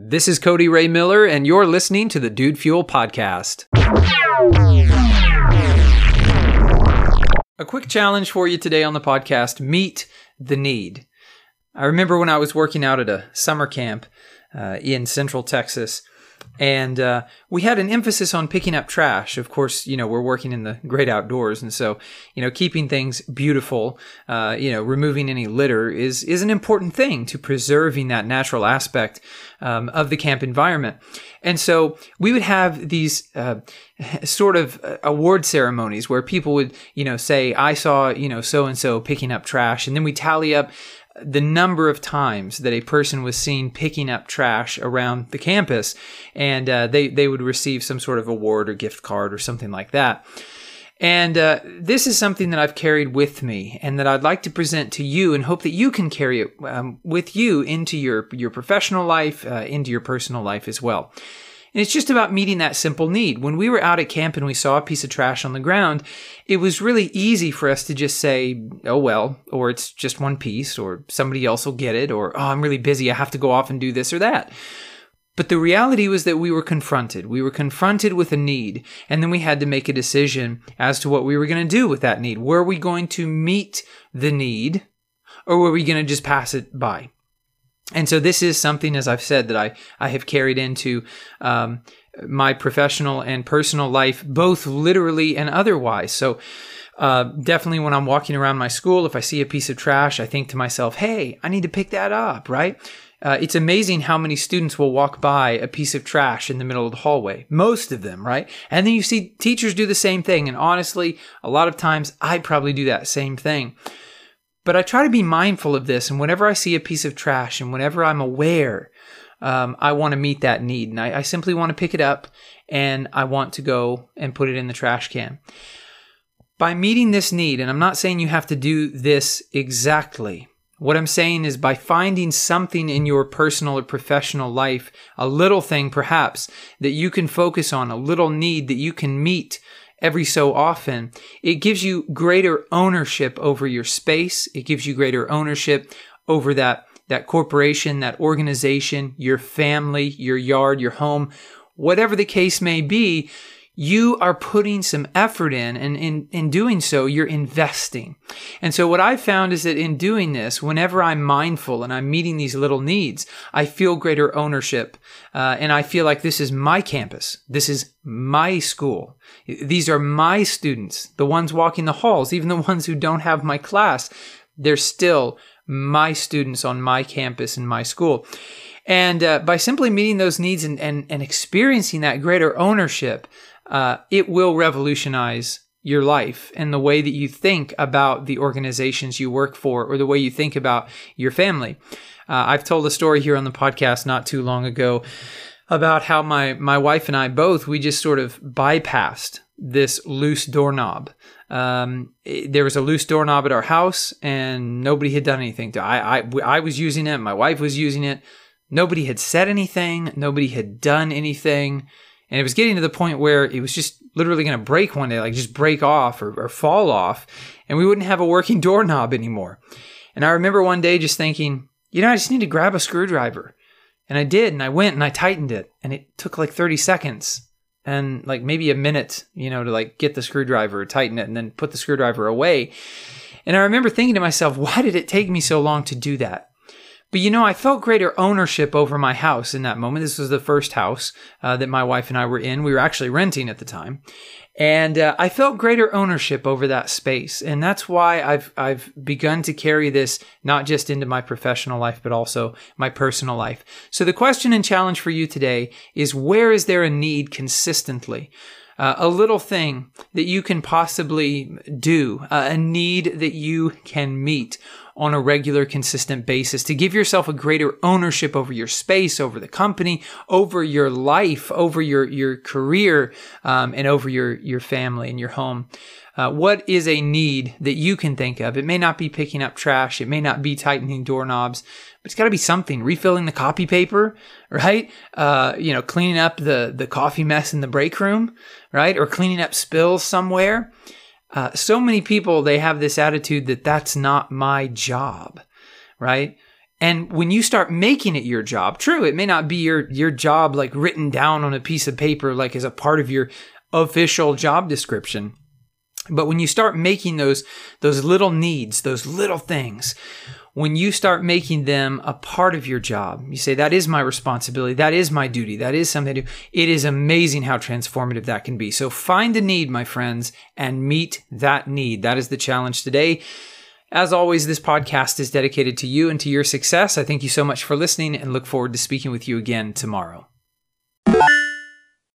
This is Cody Ray Miller, and you're listening to the Dude Fuel Podcast. A quick challenge for you today on the podcast meet the need. I remember when I was working out at a summer camp uh, in Central Texas, and uh, we had an emphasis on picking up trash. Of course, you know, we're working in the great outdoors. And so, you know, keeping things beautiful, uh, you know, removing any litter is, is an important thing to preserving that natural aspect um, of the camp environment. And so we would have these uh, sort of uh, award ceremonies where people would, you know, say, I saw, you know, so and so picking up trash. And then we tally up the number of times that a person was seen picking up trash around the campus, and uh, they they would receive some sort of award or gift card or something like that. And uh, this is something that I've carried with me, and that I'd like to present to you, and hope that you can carry it um, with you into your your professional life, uh, into your personal life as well. And it's just about meeting that simple need. When we were out at camp and we saw a piece of trash on the ground, it was really easy for us to just say, oh, well, or it's just one piece, or somebody else will get it, or, oh, I'm really busy. I have to go off and do this or that. But the reality was that we were confronted. We were confronted with a need, and then we had to make a decision as to what we were going to do with that need. Were we going to meet the need, or were we going to just pass it by? And so this is something, as I've said, that I, I have carried into um, my professional and personal life, both literally and otherwise. So uh, definitely when I'm walking around my school, if I see a piece of trash, I think to myself, hey, I need to pick that up, right? Uh, it's amazing how many students will walk by a piece of trash in the middle of the hallway. Most of them, right? And then you see teachers do the same thing. And honestly, a lot of times I'd probably do that same thing. But I try to be mindful of this. And whenever I see a piece of trash and whenever I'm aware, um, I want to meet that need. And I, I simply want to pick it up and I want to go and put it in the trash can. By meeting this need, and I'm not saying you have to do this exactly, what I'm saying is by finding something in your personal or professional life, a little thing perhaps that you can focus on, a little need that you can meet every so often, it gives you greater ownership over your space. It gives you greater ownership over that, that corporation, that organization, your family, your yard, your home, whatever the case may be you are putting some effort in and in, in doing so you're investing. And so what i've found is that in doing this whenever i'm mindful and i'm meeting these little needs i feel greater ownership uh, and i feel like this is my campus. This is my school. These are my students. The ones walking the halls even the ones who don't have my class they're still my students on my campus and my school. And uh, by simply meeting those needs and, and, and experiencing that greater ownership, uh, it will revolutionize your life and the way that you think about the organizations you work for or the way you think about your family. Uh, I've told a story here on the podcast not too long ago about how my, my wife and I both, we just sort of bypassed this loose doorknob. Um, it, there was a loose doorknob at our house and nobody had done anything to I, I, I was using it. My wife was using it. Nobody had said anything. Nobody had done anything. And it was getting to the point where it was just literally going to break one day, like just break off or, or fall off. And we wouldn't have a working doorknob anymore. And I remember one day just thinking, you know, I just need to grab a screwdriver. And I did. And I went and I tightened it. And it took like 30 seconds and like maybe a minute, you know, to like get the screwdriver, tighten it, and then put the screwdriver away. And I remember thinking to myself, why did it take me so long to do that? But you know, I felt greater ownership over my house in that moment. This was the first house uh, that my wife and I were in. We were actually renting at the time. And uh, I felt greater ownership over that space. And that's why I've, I've begun to carry this not just into my professional life, but also my personal life. So the question and challenge for you today is where is there a need consistently? Uh, a little thing that you can possibly do, uh, a need that you can meet on a regular, consistent basis to give yourself a greater ownership over your space, over the company, over your life, over your, your career, um, and over your, your family and your home. Uh, what is a need that you can think of? It may not be picking up trash. It may not be tightening doorknobs, but it's got to be something. Refilling the copy paper, right? Uh, you know, cleaning up the the coffee mess in the break room, right? Or cleaning up spills somewhere. Uh, so many people they have this attitude that that's not my job, right? And when you start making it your job, true, it may not be your, your job like written down on a piece of paper, like as a part of your official job description. But when you start making those, those little needs, those little things, when you start making them a part of your job, you say, that is my responsibility. That is my duty. That is something to do. It is amazing how transformative that can be. So find a need, my friends, and meet that need. That is the challenge today. As always, this podcast is dedicated to you and to your success. I thank you so much for listening and look forward to speaking with you again tomorrow.